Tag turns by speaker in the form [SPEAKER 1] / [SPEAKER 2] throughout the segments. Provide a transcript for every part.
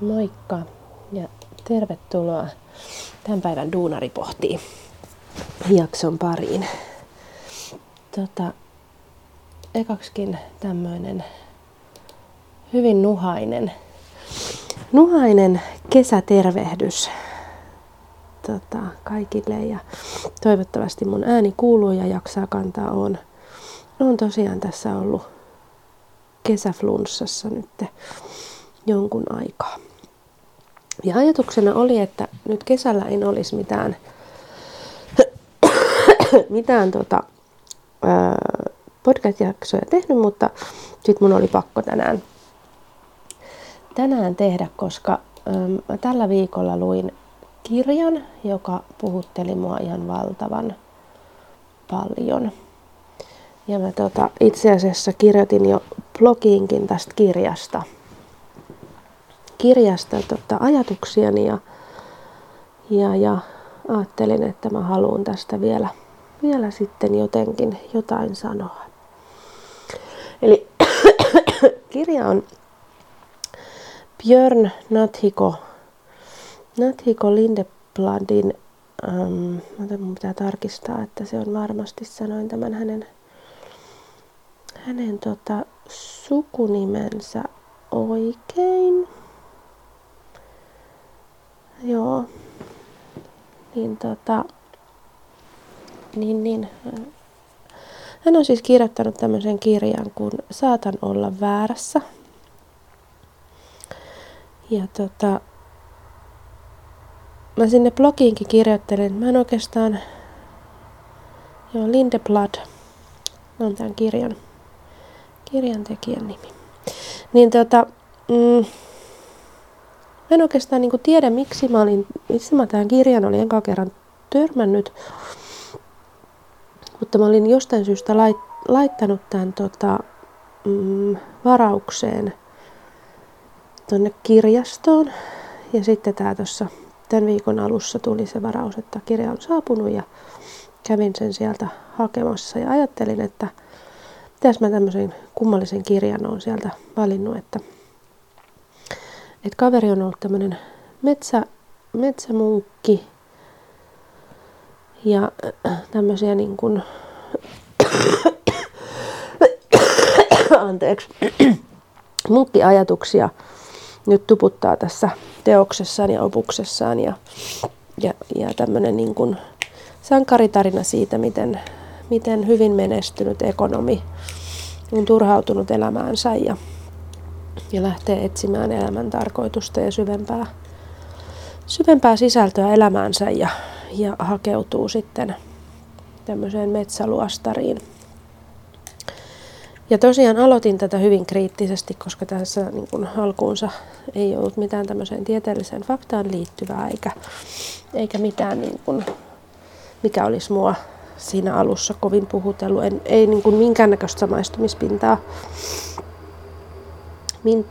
[SPEAKER 1] Moikka ja tervetuloa tämän päivän Duunari pohtii jakson pariin. Tota, ekaksikin tämmöinen hyvin nuhainen, nuhainen kesätervehdys tota, kaikille ja toivottavasti mun ääni kuuluu ja jaksaa kantaa. on. on tosiaan tässä ollut kesäflunssassa nyt jonkun aikaa. Ja ajatuksena oli, että nyt kesällä en olisi mitään, mitään tota, podcast-jaksoja tehnyt, mutta sitten mun oli pakko tänään, tänään tehdä, koska mä tällä viikolla luin kirjan, joka puhutteli mua ihan valtavan paljon. Ja mä tota, itse asiassa kirjoitin jo blogiinkin tästä kirjasta – kirjasta tota, ajatuksiani ja, ja, ja ajattelin, että mä haluan tästä vielä, vielä sitten jotenkin jotain sanoa. Eli kirja on Björn Nathiko, Nathiko Lindebladin, ähm, mun pitää tarkistaa, että se on varmasti, sanoin tämän hänen, hänen tota, sukunimensä oikein. Joo. Niin tota, niin, niin. Hän on siis kirjoittanut tämmöisen kirjan kuin Saatan olla väärässä. Ja tota, mä sinne blogiinkin kirjoittelin, mä en oikeastaan, joo, Lindeblad on tämän kirjan, kirjan tekijän nimi. Niin tota, mm, Mä en oikeastaan niin tiedä, miksi mä, olin, miksi mä tämän kirjan olin enkä kerran törmännyt. Mutta mä olin jostain syystä lait, laittanut tämän tota, mm, varaukseen tuonne kirjastoon. Ja sitten tämä tuossa tämän viikon alussa tuli se varaus, että kirja on saapunut ja kävin sen sieltä hakemassa ja ajattelin, että mitäs mä tämmöisen kummallisen kirjan on sieltä valinnut, että et kaveri on ollut tämmöinen metsä, metsämunkki ja äh, tämmöisiä niin kuin, anteeksi, munkkiajatuksia nyt tuputtaa tässä teoksessaan ja opuksessaan ja, ja, ja tämmöinen niin kuin sankaritarina siitä, miten, miten hyvin menestynyt ekonomi on turhautunut elämäänsä ja ja lähtee etsimään elämän tarkoitusta ja syvempää, syvempää sisältöä elämäänsä ja, ja hakeutuu sitten tämmöiseen metsäluostariin. Ja tosiaan aloitin tätä hyvin kriittisesti, koska tässä niin kuin alkuunsa ei ollut mitään tämmöiseen tieteelliseen faktaan liittyvää eikä, eikä mitään, niin kuin, mikä olisi mua siinä alussa kovin puhutellut. En, ei niin kuin minkäännäköistä samaistumispintaa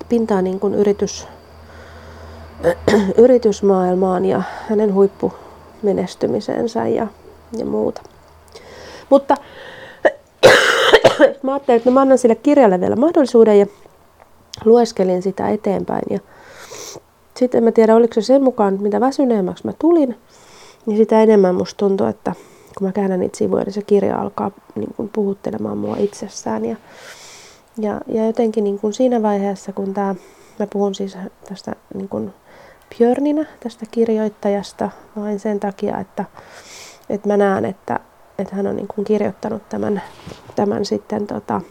[SPEAKER 1] pintaa niin kuin yritys, yritysmaailmaan ja hänen huippumenestymisensä ja, ja muuta. Mutta mä ajattelin, että mä annan sille kirjalle vielä mahdollisuuden ja lueskelin sitä eteenpäin. Ja sitten en mä tiedä, oliko se sen mukaan, mitä väsyneemmäksi mä tulin, niin sitä enemmän musta tuntui, että kun mä käännän niitä sivuja, niin se kirja alkaa niin kuin puhuttelemaan mua itsessään. Ja ja, ja jotenkin niin kuin siinä vaiheessa, kun tämä, mä puhun siis tästä niin kuin Björninä, tästä kirjoittajasta, vain sen takia, että, että mä näen, että, että hän on niin kuin kirjoittanut tämän, tämän sitten tota,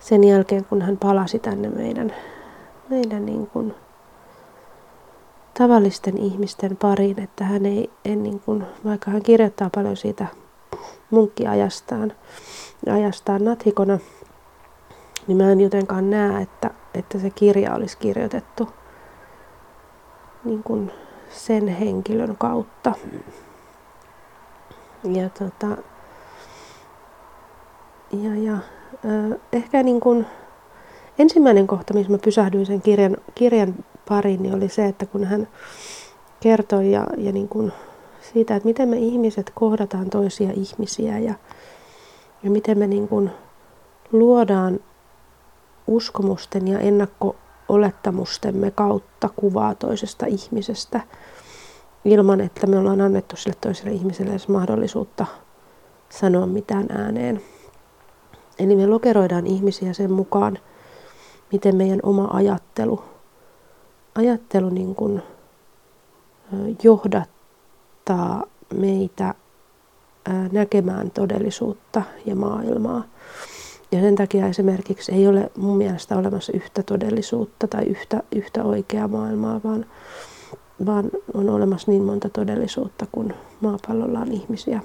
[SPEAKER 1] sen jälkeen, kun hän palasi tänne meidän, meidän niin kuin tavallisten ihmisten pariin, että hän ei, ei niin kuin, vaikka hän kirjoittaa paljon siitä munkkiajastaan, ajastaan nathikona, niin mä en jotenkaan näe, että, että se kirja olisi kirjoitettu niin kuin sen henkilön kautta. Ja tota, ja, ja ehkä niin kuin ensimmäinen kohta, missä mä pysähdyin sen kirjan, kirjan pariin, niin oli se, että kun hän kertoi ja, ja niin kuin siitä, että miten me ihmiset kohdataan toisia ihmisiä ja, ja miten me niin kuin luodaan uskomusten ja ennakko, olettamustemme kautta kuvaa toisesta ihmisestä ilman, että me ollaan annettu sille toiselle ihmiselle edes mahdollisuutta sanoa mitään ääneen. Eli me lokeroidaan ihmisiä sen mukaan, miten meidän oma ajattelu, ajattelu niin kuin johdattaa meitä näkemään todellisuutta ja maailmaa. Ja sen takia esimerkiksi ei ole mun mielestä olemassa yhtä todellisuutta tai yhtä, yhtä oikeaa maailmaa, vaan, vaan on olemassa niin monta todellisuutta, kun maapallolla on ihmisiä.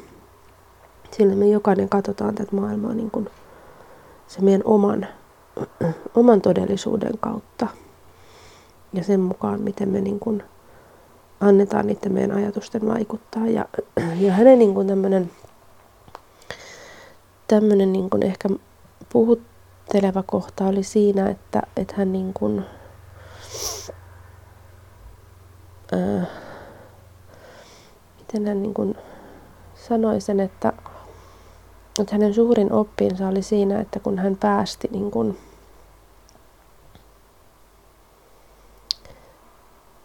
[SPEAKER 1] Sillä me jokainen katsotaan tätä maailmaa niin kuin se meidän oman, oman todellisuuden kautta ja sen mukaan, miten me niin kuin annetaan niiden meidän ajatusten vaikuttaa. Ja, ja hänen niin kuin tämmöinen, tämmöinen niin kuin ehkä puhutteleva kohta oli siinä, että, että hän niin kuin, ää, miten hän niin kuin sanoi sen, että, että hänen suurin oppinsa oli siinä, että kun hän päästi niin kuin,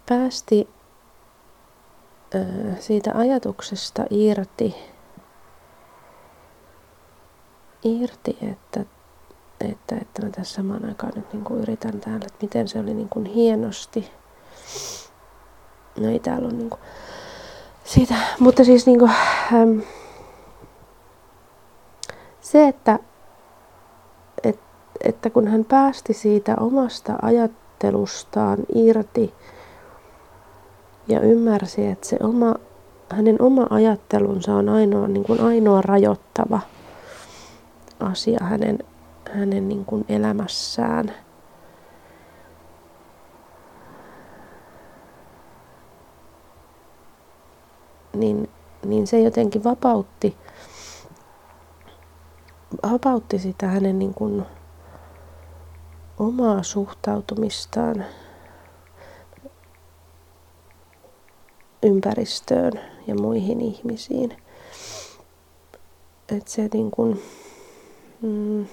[SPEAKER 1] päästi siitä ajatuksesta irti, irti että, että, että mä tässä samaan aikaan nyt niin kuin yritän täällä, että miten se oli niin kuin hienosti. No ei täällä on niin kuin siitä, mutta siis niin kuin, äm, se, että, et, että kun hän päästi siitä omasta ajattelustaan irti, ja ymmärsi, että se oma, hänen oma ajattelunsa on ainoa, niin kuin ainoa rajoittava asia hänen, hänen niin kuin elämässään. Niin, niin se jotenkin vapautti, vapautti sitä hänen niin kuin omaa suhtautumistaan ympäristöön ja muihin ihmisiin. Että se niin kuin, mm,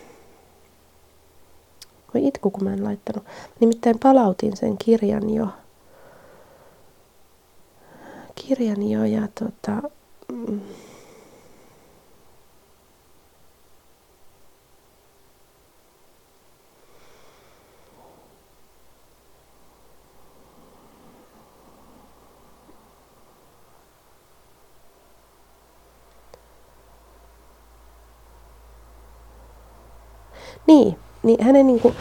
[SPEAKER 1] voi itku, kun mä en laittanut. Nimittäin palautin sen kirjan jo. Kirjan jo ja tota, mm, Niin, hänen niin kuin,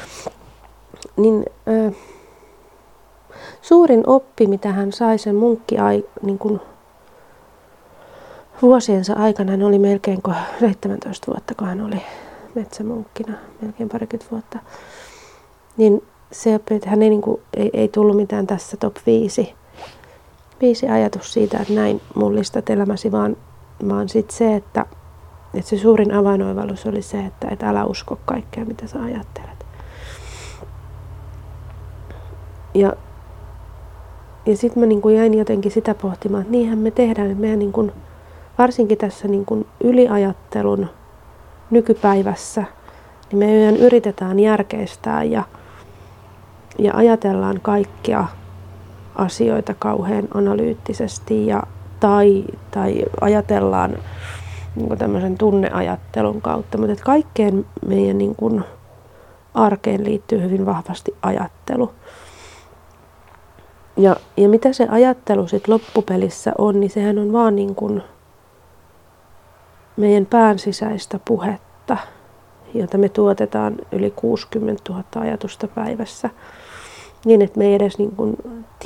[SPEAKER 1] niin, ö, suurin oppi, mitä hän sai sen munkki niin kuin, vuosiensa aikana, hän oli melkein 17 vuotta, kun hän oli metsämunkkina, melkein parikymmentä vuotta, niin se oppi, että hän ei, niin kuin, ei, ei tullut mitään tässä top 5, viisi ajatus siitä, että näin mullistat elämäsi, vaan, vaan sitten se, että et se suurin avainoivallus oli se, että et älä usko kaikkea, mitä sä ajattelet. Ja, ja sitten mä niinku jäin jotenkin sitä pohtimaan, että niinhän me tehdään, että meidän niinku, varsinkin tässä niinku yliajattelun nykypäivässä, niin me yritetään järkeistää ja, ja ajatellaan kaikkia asioita kauhean analyyttisesti ja, tai, tai ajatellaan niin tämmöisen tunneajattelun kautta, mutta että kaikkeen meidän niin kuin arkeen liittyy hyvin vahvasti ajattelu. Ja, ja mitä se ajattelu sitten loppupelissä on, niin sehän on vaan niin kuin meidän pään sisäistä puhetta, jota me tuotetaan yli 60 000 ajatusta päivässä, niin että me ei edes niin kuin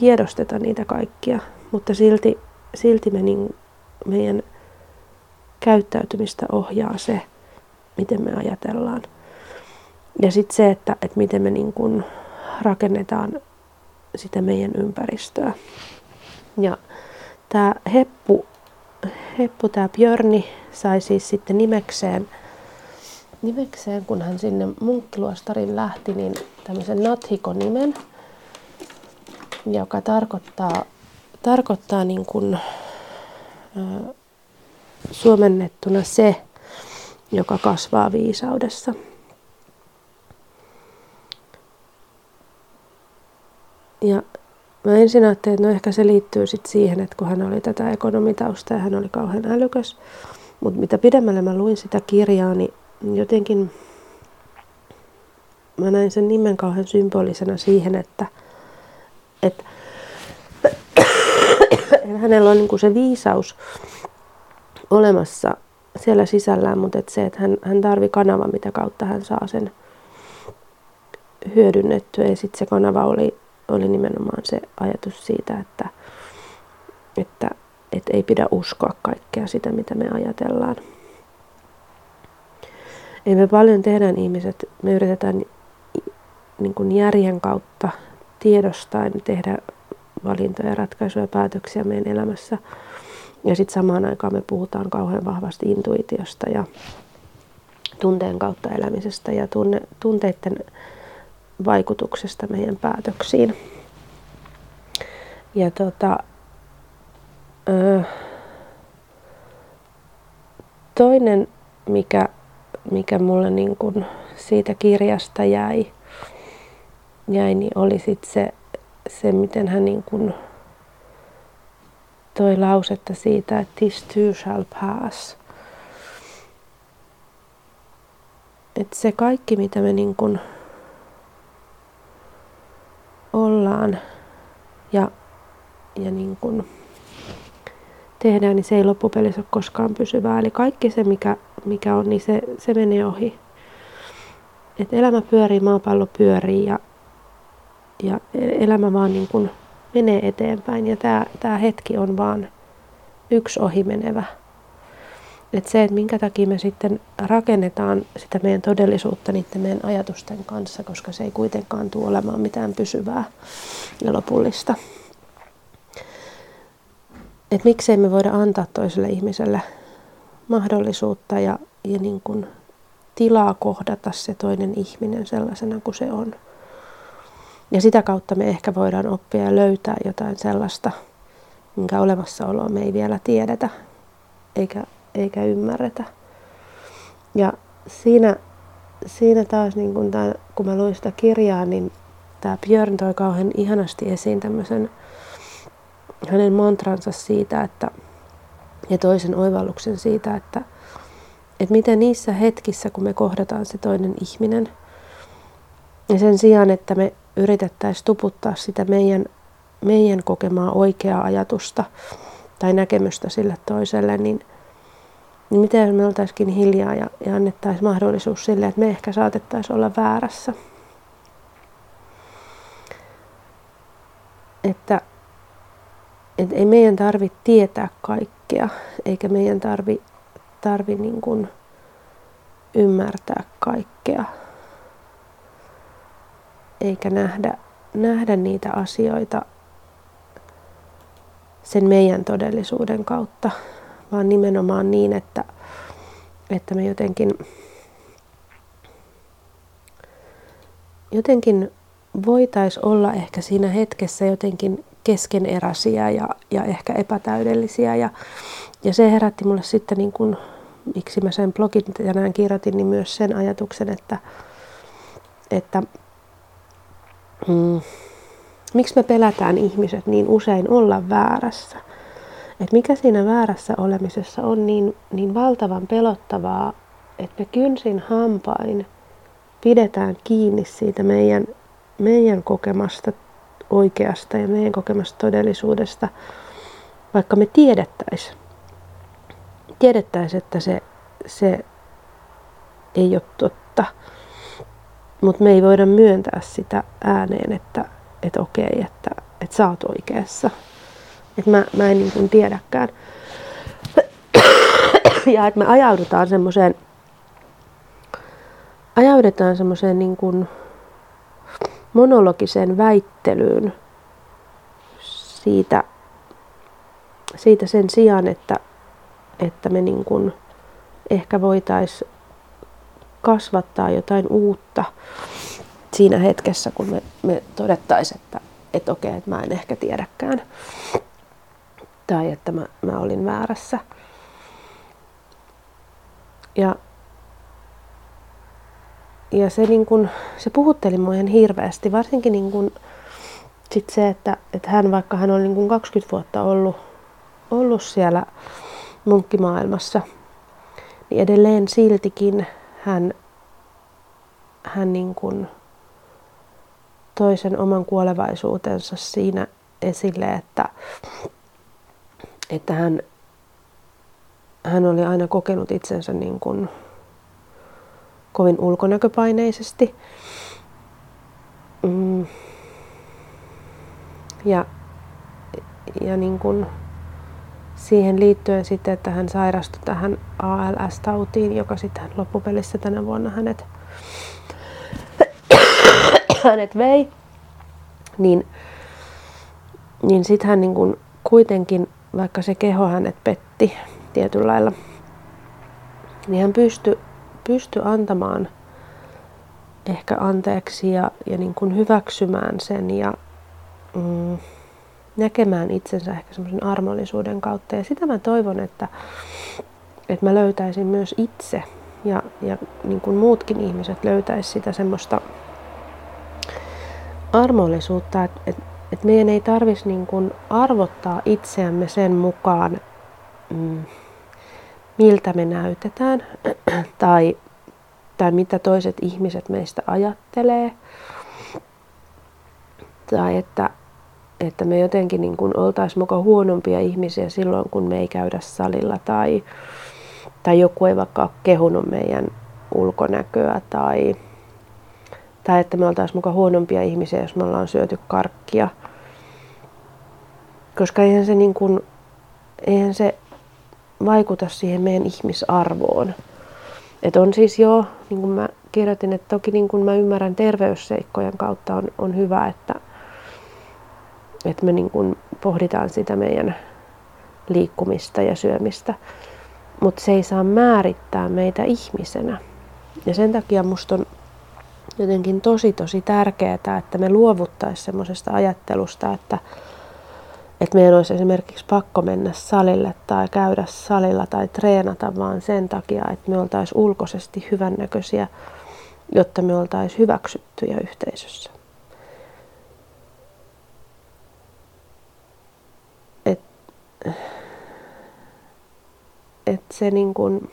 [SPEAKER 1] tiedosteta niitä kaikkia, mutta silti, silti me niin, meidän käyttäytymistä ohjaa se, miten me ajatellaan. Ja sitten se, että, että miten me niin kun rakennetaan sitä meidän ympäristöä. Ja tämä Heppu, Heppu tämä Björni, sai siis sitten nimekseen, nimekseen, kun hän sinne munkkiluostarin lähti, niin tämmöisen Nathiko-nimen, joka tarkoittaa, tarkoittaa niin kuin, suomennettuna se, joka kasvaa viisaudessa. ja mä ensin ajattelin, että no ehkä se liittyy sit siihen, että kun hän oli tätä ekonomitausta ja hän oli kauhean älykäs. Mutta mitä pidemmälle mä luin sitä kirjaa, niin jotenkin mä näin sen nimen kauhean symbolisena siihen, että, että hänellä on niin se viisaus olemassa siellä sisällään, mutta että se, että hän, hän tarvii kanava, mitä kautta hän saa sen hyödynnettyä. Ja sitten se kanava oli, oli nimenomaan se ajatus siitä, että, että, että ei pidä uskoa kaikkea sitä, mitä me ajatellaan. Ei me paljon tehdään ihmiset, me yritetään niin kuin järjen kautta tiedostaen tehdä valintoja, ratkaisuja ja päätöksiä meidän elämässä. Ja sitten samaan aikaan me puhutaan kauhean vahvasti intuitiosta ja tunteen kautta elämisestä ja tunne, tunteiden vaikutuksesta meidän päätöksiin. Ja tota, toinen, mikä, mikä mulle niin kun siitä kirjasta jäi, jäi niin oli sit se, se, miten hän niin kun toi lausetta siitä, että this too shall pass. Että se kaikki, mitä me niin kun ollaan ja, ja niin kun tehdään, niin se ei loppupelissä ole koskaan pysyvää. Eli kaikki se, mikä, mikä on, niin se, se menee ohi. Et elämä pyörii, maapallo pyörii ja, ja elämä vaan niin kun menee eteenpäin. Ja tämä, tämä hetki on vaan yksi ohimenevä. Et se, että minkä takia me sitten rakennetaan sitä meidän todellisuutta niiden meidän ajatusten kanssa, koska se ei kuitenkaan tule olemaan mitään pysyvää ja lopullista. Et miksei me voida antaa toiselle ihmiselle mahdollisuutta ja, ja niin kuin tilaa kohdata se toinen ihminen sellaisena kuin se on. Ja sitä kautta me ehkä voidaan oppia ja löytää jotain sellaista, minkä olemassaoloa me ei vielä tiedetä eikä, eikä ymmärretä. Ja siinä, siinä taas, niin kun, tämän, kun mä luin sitä kirjaa, niin tämä Björn toi kauhean ihanasti esiin tämmöisen hänen mantransa siitä, että, ja toisen oivalluksen siitä, että, että miten niissä hetkissä, kun me kohdataan se toinen ihminen, ja sen sijaan, että me yritettäisiin tuputtaa sitä meidän, meidän kokemaa oikeaa ajatusta tai näkemystä sille toiselle, niin, niin miten me oltaisikin hiljaa ja, ja annettaisiin mahdollisuus sille, että me ehkä saatettaisiin olla väärässä. Että, että ei meidän tarvitse tietää kaikkea, eikä meidän tarvi, tarvi niin ymmärtää kaikkea eikä nähdä, nähdä niitä asioita sen meidän todellisuuden kautta, vaan nimenomaan niin, että, että me jotenkin, jotenkin voitaisiin olla ehkä siinä hetkessä jotenkin keskeneräisiä ja, ja ehkä epätäydellisiä. Ja, ja se herätti mulle sitten, niin kun, miksi mä sen blogin tänään kirjoitin, niin myös sen ajatuksen, että, että mm, miksi me pelätään ihmiset niin usein olla väärässä. Et mikä siinä väärässä olemisessa on niin, niin valtavan pelottavaa, että me kynsin hampain pidetään kiinni siitä meidän, meidän kokemasta oikeasta ja meidän kokemasta todellisuudesta, vaikka me tiedettäisiin, tiedettäisi, että se, se ei ole totta. Mutta me ei voida myöntää sitä ääneen, että, että okei, että, että sä oot oikeassa. Että mä, mä en niin kuin tiedäkään. Ja että me ajaudutaan semmoiseen, ajaudutaan semmoiseen niin kuin monologiseen väittelyyn siitä, siitä sen sijaan, että, että me niin kuin ehkä voitaisiin kasvattaa jotain uutta siinä hetkessä, kun me, me todettaisiin, että, että okei, että mä en ehkä tiedäkään. Tai että mä, mä olin väärässä. Ja, ja se, niin kun, se puhutteli mua ihan hirveästi, varsinkin niin kun, sitten se, että, että hän vaikka hän on niin kuin 20 vuotta ollut, ollut siellä munkkimaailmassa, niin edelleen siltikin hän, hän niin kuin toi sen oman kuolevaisuutensa siinä esille, että, että hän, hän oli aina kokenut itsensä niin kuin kovin ulkonäköpaineisesti. Mm. Ja, ja niin kuin siihen liittyen sitten, että hän sairastui tähän ALS-tautiin, joka sitten loppupelissä tänä vuonna hänet, hänet vei, niin, niin sitten hän niin kuin kuitenkin, vaikka se keho hänet petti tietyllä lailla, niin hän pystyi pysty antamaan ehkä anteeksi ja, ja niin kuin hyväksymään sen ja mm, näkemään itsensä ehkä semmoisen armollisuuden kautta. Ja sitä mä toivon, että, että mä löytäisin myös itse ja, ja niin kuin muutkin ihmiset löytäisi sitä semmoista armollisuutta, että, että, että meidän ei tarvitsisi niin kuin arvottaa itseämme sen mukaan, mm, miltä me näytetään tai, tai mitä toiset ihmiset meistä ajattelee. Tai että, että me jotenkin niin kuin oltaisiin muka huonompia ihmisiä silloin, kun me ei käydä salilla tai, tai joku ei vaikka ole kehunut meidän ulkonäköä tai, tai että me oltaisiin muka huonompia ihmisiä, jos me ollaan syöty karkkia. Koska eihän se, niin kuin, eihän se vaikuta siihen meidän ihmisarvoon. Et on siis jo, niin kuin mä kirjoitin, että toki niin kuin mä ymmärrän terveysseikkojen kautta on, on hyvä, että, että me niin kuin pohditaan sitä meidän liikkumista ja syömistä. Mutta se ei saa määrittää meitä ihmisenä. Ja sen takia musta on jotenkin tosi tosi tärkeää, että me luovuttaisiin semmoisesta ajattelusta, että, että meidän olisi esimerkiksi pakko mennä salille tai käydä salilla tai treenata vaan sen takia, että me oltaisiin ulkoisesti hyvännäköisiä, jotta me oltaisiin hyväksyttyjä yhteisössä. Et se niin kun,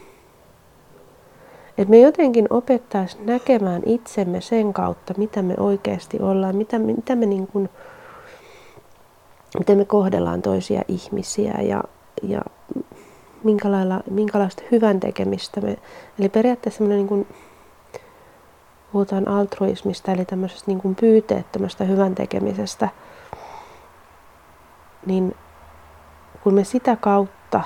[SPEAKER 1] että me jotenkin opettaisiin näkemään itsemme sen kautta, mitä me oikeasti ollaan, mitä, mitä me niin kun, miten me kohdellaan toisia ihmisiä ja, ja minkälailla, minkälaista hyvän tekemistä me, eli periaatteessa semmoinen niin kuin, puhutaan altruismista, eli tämmöisestä niin kuin pyyteettömästä hyvän tekemisestä, niin kun me sitä kautta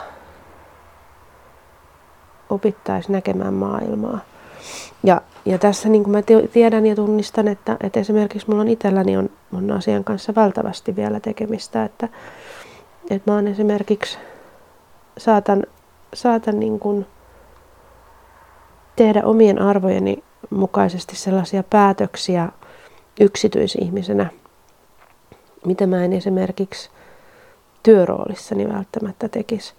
[SPEAKER 1] opittaisiin näkemään maailmaa. Ja, ja tässä niin kuin mä tiedän ja tunnistan, että, että esimerkiksi mulla on itselläni on, on asian kanssa valtavasti vielä tekemistä, että, että mä oon esimerkiksi saatan, saatan niin kuin tehdä omien arvojeni mukaisesti sellaisia päätöksiä yksityisihmisenä, mitä mä en esimerkiksi työroolissani välttämättä tekisi.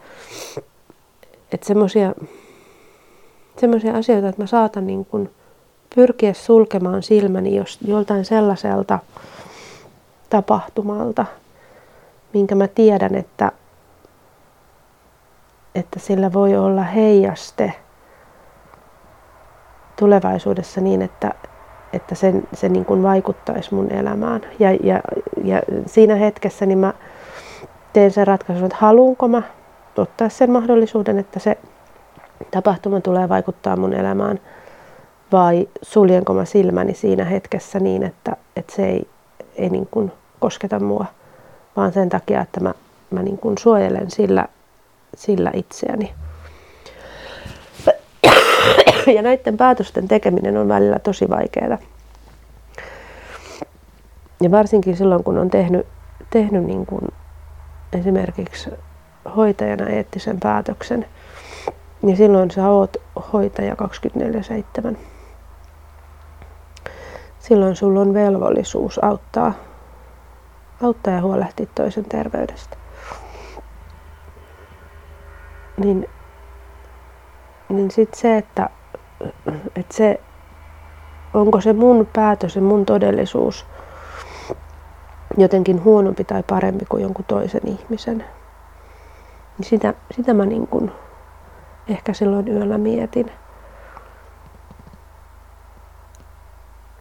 [SPEAKER 1] Että semmoisia semmoisia asioita, että mä saatan niin kuin pyrkiä sulkemaan silmäni jos, joltain sellaiselta tapahtumalta, minkä mä tiedän, että, että sillä voi olla heijaste tulevaisuudessa niin, että, että sen, se niin kuin vaikuttaisi mun elämään. Ja, ja, ja siinä hetkessä niin mä teen sen ratkaisun, että haluanko mä ottaa sen mahdollisuuden, että se tapahtuma tulee vaikuttaa mun elämään vai suljenko mä silmäni siinä hetkessä niin, että, että se ei, ei niin kuin kosketa mua, vaan sen takia, että mä, mä niin kuin suojelen sillä, sillä itseäni. Ja näiden päätösten tekeminen on välillä tosi vaikeaa. Ja varsinkin silloin, kun on tehnyt, tehnyt niin kuin esimerkiksi hoitajana eettisen päätöksen – niin silloin sä oot hoitaja 24-7. Silloin sulla on velvollisuus auttaa, auttaa ja huolehtia toisen terveydestä. Niin, niin sitten se, että, että se, onko se mun päätös ja mun todellisuus jotenkin huonompi tai parempi kuin jonkun toisen ihmisen. Niin sitä, sitä mä niin kuin ehkä silloin yöllä mietin.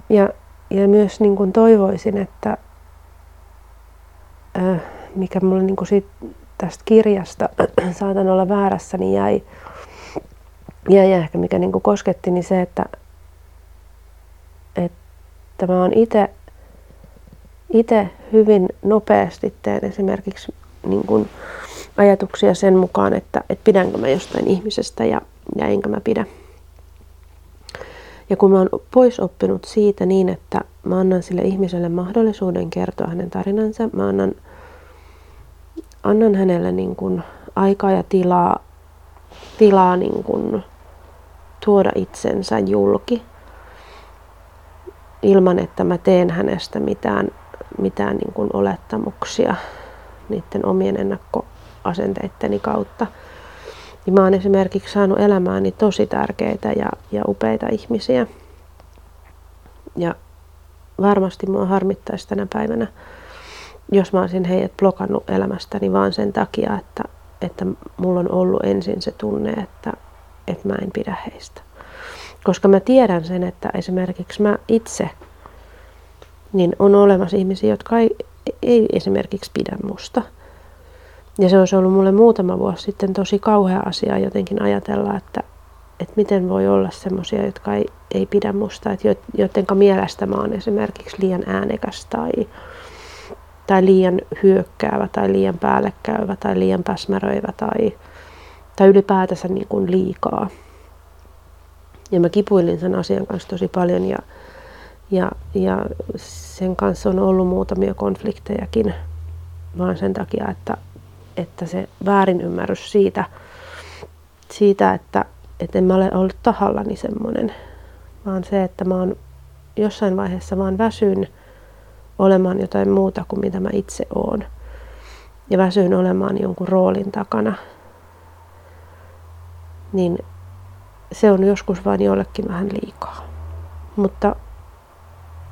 [SPEAKER 1] Ja, ja myös niin kuin toivoisin, että äh, mikä mulle niin kuin tästä kirjasta saatan olla väärässä, niin jäi, jäi ehkä mikä niin kuin kosketti, niin se, että, että mä oon itse itse hyvin nopeasti teen esimerkiksi niin kuin ajatuksia sen mukaan, että, että pidänkö mä jostain ihmisestä ja, ja enkö mä pidä. Ja kun mä oon pois oppinut siitä niin, että mä annan sille ihmiselle mahdollisuuden kertoa hänen tarinansa, mä annan, annan hänelle niin kuin aikaa ja tilaa, tilaa niin kuin tuoda itsensä julki ilman, että mä teen hänestä mitään mitään niin kuin olettamuksia niiden omien ennakkoasenteitteni kautta. Niin mä oon esimerkiksi saanut elämääni tosi tärkeitä ja, ja upeita ihmisiä. Ja varmasti mua harmittaisi tänä päivänä, jos mä olisin heidät blokannut elämästäni vaan sen takia, että, että mulla on ollut ensin se tunne, että, että mä en pidä heistä. Koska mä tiedän sen, että esimerkiksi mä itse niin on olemassa ihmisiä, jotka ei, ei esimerkiksi pidä musta. Ja se olisi ollut mulle muutama vuosi sitten tosi kauhea asia jotenkin ajatella, että, että miten voi olla semmoisia, jotka ei, ei pidä musta, että joidenka mielestä mä oon esimerkiksi liian äänekäs tai, tai liian hyökkäävä tai liian päällekäyvä tai liian päsmäröivä tai, tai ylipäätänsä niin kuin liikaa. Ja mä kipuilin sen asian kanssa tosi paljon ja, ja, ja sen kanssa on ollut muutamia konfliktejakin, vaan sen takia, että, että se väärinymmärrys siitä, siitä että, että en mä ole ollut tahallani semmoinen, vaan se, että mä oon jossain vaiheessa vaan väsyn olemaan jotain muuta kuin mitä mä itse oon. Ja väsyin olemaan jonkun roolin takana. Niin se on joskus vain jollekin vähän liikaa. Mutta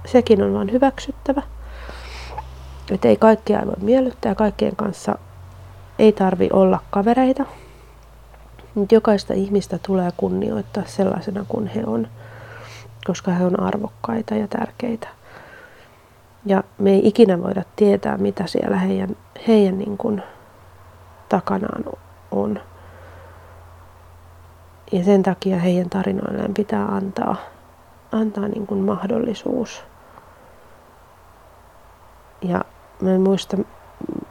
[SPEAKER 1] sekin on vain hyväksyttävä. Että ei kaikkia voi miellyttää, kaikkien kanssa ei tarvi olla kavereita. Mutta jokaista ihmistä tulee kunnioittaa sellaisena kuin he on, koska he on arvokkaita ja tärkeitä. Ja me ei ikinä voida tietää, mitä siellä heidän, heidän niin kuin takanaan on. Ja sen takia heidän tarinoilleen pitää antaa, antaa niin kuin mahdollisuus ja mä en muista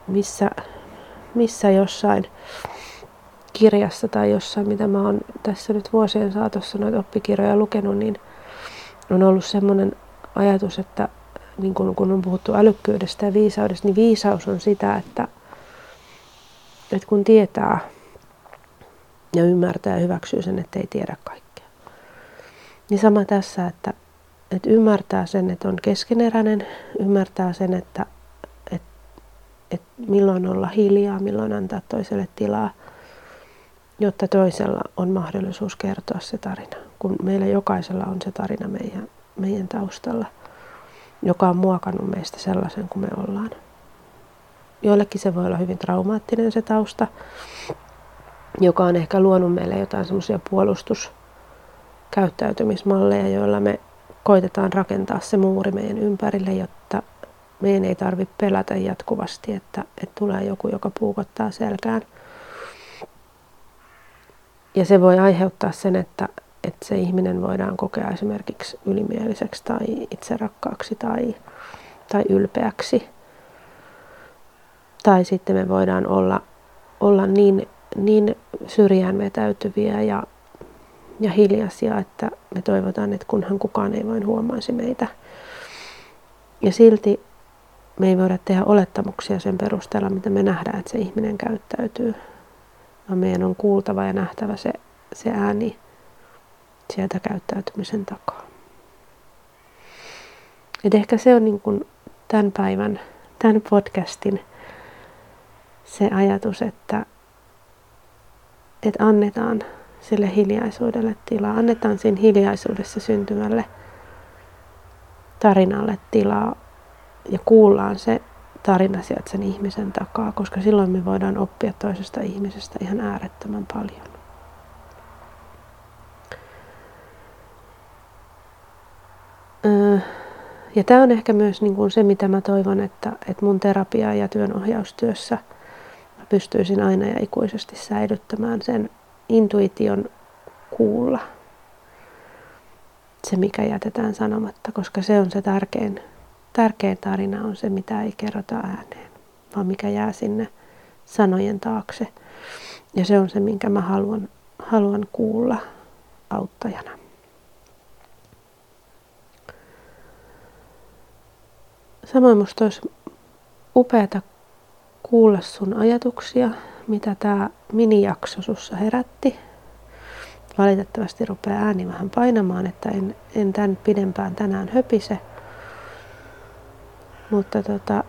[SPEAKER 1] missä, missä jossain kirjassa tai jossain, mitä mä oon tässä nyt vuosien saatossa noita oppikirjoja lukenut, niin on ollut semmoinen ajatus, että niin kun, kun on puhuttu älykkyydestä ja viisaudesta, niin viisaus on sitä, että, että kun tietää ja ymmärtää ja hyväksyy sen, että ei tiedä kaikkea. Niin sama tässä, että että ymmärtää sen, että on keskeneräinen, ymmärtää sen, että, että, että milloin olla hiljaa, milloin antaa toiselle tilaa, jotta toisella on mahdollisuus kertoa se tarina, kun meillä jokaisella on se tarina meidän, meidän taustalla, joka on muokannut meistä sellaisen kuin me ollaan. Joillekin se voi olla hyvin traumaattinen se tausta, joka on ehkä luonut meille jotain semmoisia puolustuskäyttäytymismalleja, joilla me koitetaan rakentaa se muuri meidän ympärille, jotta meidän ei tarvitse pelätä jatkuvasti, että, että tulee joku, joka puukottaa selkään. Ja se voi aiheuttaa sen, että, että se ihminen voidaan kokea esimerkiksi ylimieliseksi tai itserakkaaksi tai, tai ylpeäksi. Tai sitten me voidaan olla, olla niin, niin syrjään vetäytyviä ja ja hiljaisia, että me toivotaan, että kunhan kukaan ei vain huomaisi meitä. Ja silti me ei voida tehdä olettamuksia sen perusteella, mitä me nähdään, että se ihminen käyttäytyy. Vaan meidän on kuultava ja nähtävä se, se ääni sieltä käyttäytymisen takaa. Et ehkä se on niin kuin tämän päivän, tämän podcastin se ajatus, että, että annetaan sille hiljaisuudelle tilaa. Annetaan siinä hiljaisuudessa syntymälle tarinalle tilaa ja kuullaan se tarina sieltä sen ihmisen takaa, koska silloin me voidaan oppia toisesta ihmisestä ihan äärettömän paljon. Ja tämä on ehkä myös niin kuin se, mitä mä toivon, että, että mun terapia- ja työnohjaustyössä mä pystyisin aina ja ikuisesti säilyttämään sen intuition kuulla. Se, mikä jätetään sanomatta, koska se on se tärkein, tärkein tarina, on se, mitä ei kerrota ääneen, vaan mikä jää sinne sanojen taakse. Ja se on se, minkä mä haluan, haluan kuulla auttajana. Samoin musta olisi upeata kuulla sun ajatuksia, mitä tämä minijakso sussa herätti. Valitettavasti rupeaa ääni vähän painamaan, että en, en tämän pidempään tänään höpise. Mutta tota,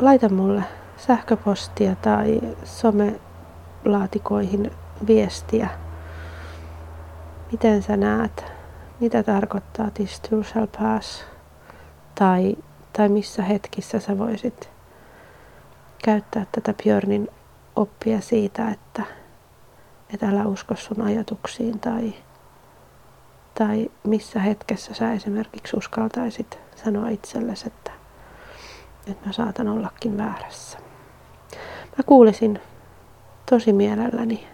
[SPEAKER 1] laita mulle sähköpostia tai somelaatikoihin viestiä. Miten sä näet, mitä tarkoittaa this too shall pass? Tai tai missä hetkissä sä voisit käyttää tätä Björnin oppia siitä, että et älä usko sun ajatuksiin tai, tai missä hetkessä sä esimerkiksi uskaltaisit sanoa itsellesi, että, että mä saatan ollakin väärässä. Mä kuulisin tosi mielelläni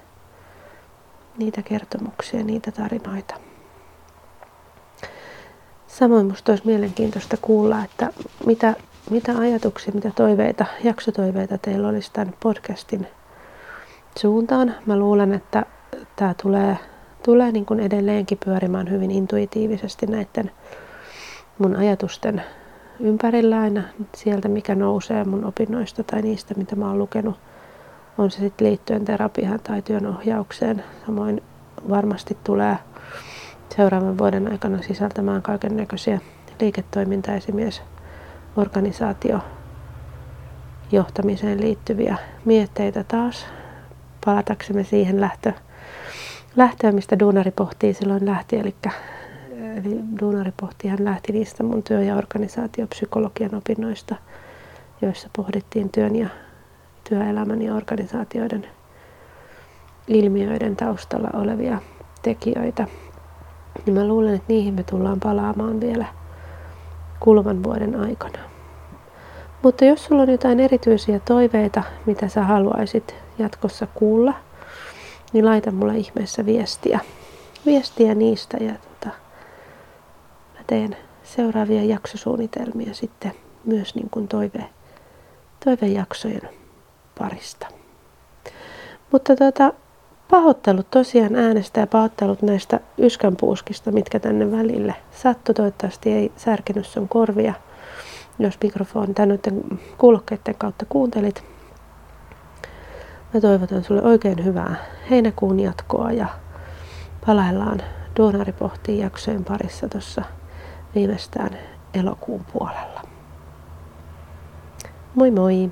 [SPEAKER 1] niitä kertomuksia, niitä tarinoita. Samoin minusta olisi mielenkiintoista kuulla, että mitä, mitä ajatuksia, mitä toiveita, jaksotoiveita teillä olisi tämän podcastin suuntaan. Mä luulen, että tämä tulee, tulee niin kuin edelleenkin pyörimään hyvin intuitiivisesti näiden mun ajatusten ympärillä aina sieltä, mikä nousee mun opinnoista tai niistä, mitä mä oon lukenut. On se sitten liittyen terapiaan tai työnohjaukseen. Samoin varmasti tulee seuraavan vuoden aikana sisältämään kaiken näköisiä liiketoimintaesimies, organisaatio, johtamiseen liittyviä mietteitä taas. Palataksemme siihen lähtö, lähtöön, mistä Duunari pohtii silloin lähti, eli, eli Duunari pohti, hän lähti niistä mun työ- ja organisaatiopsykologian opinnoista, joissa pohdittiin työn ja työelämän ja organisaatioiden ilmiöiden taustalla olevia tekijöitä niin mä luulen, että niihin me tullaan palaamaan vielä kuluvan vuoden aikana. Mutta jos sulla on jotain erityisiä toiveita, mitä sä haluaisit jatkossa kuulla, niin laita mulle ihmeessä viestiä. Viestiä niistä ja tota, mä teen seuraavia jaksosuunnitelmia sitten myös niin kuin toive, toivejaksojen parista. Mutta tota, Pahoittelut tosiaan äänestä ja pahoittelut näistä yskänpuuskista, mitkä tänne välille sattu. Toivottavasti ei särkenyt sun korvia, jos mikrofoni noiden kuulokkeiden kautta kuuntelit. Mä toivotan sulle oikein hyvää heinäkuun jatkoa ja palaillaan Duonari pohtii jaksojen parissa tuossa viimeistään elokuun puolella. Moi moi!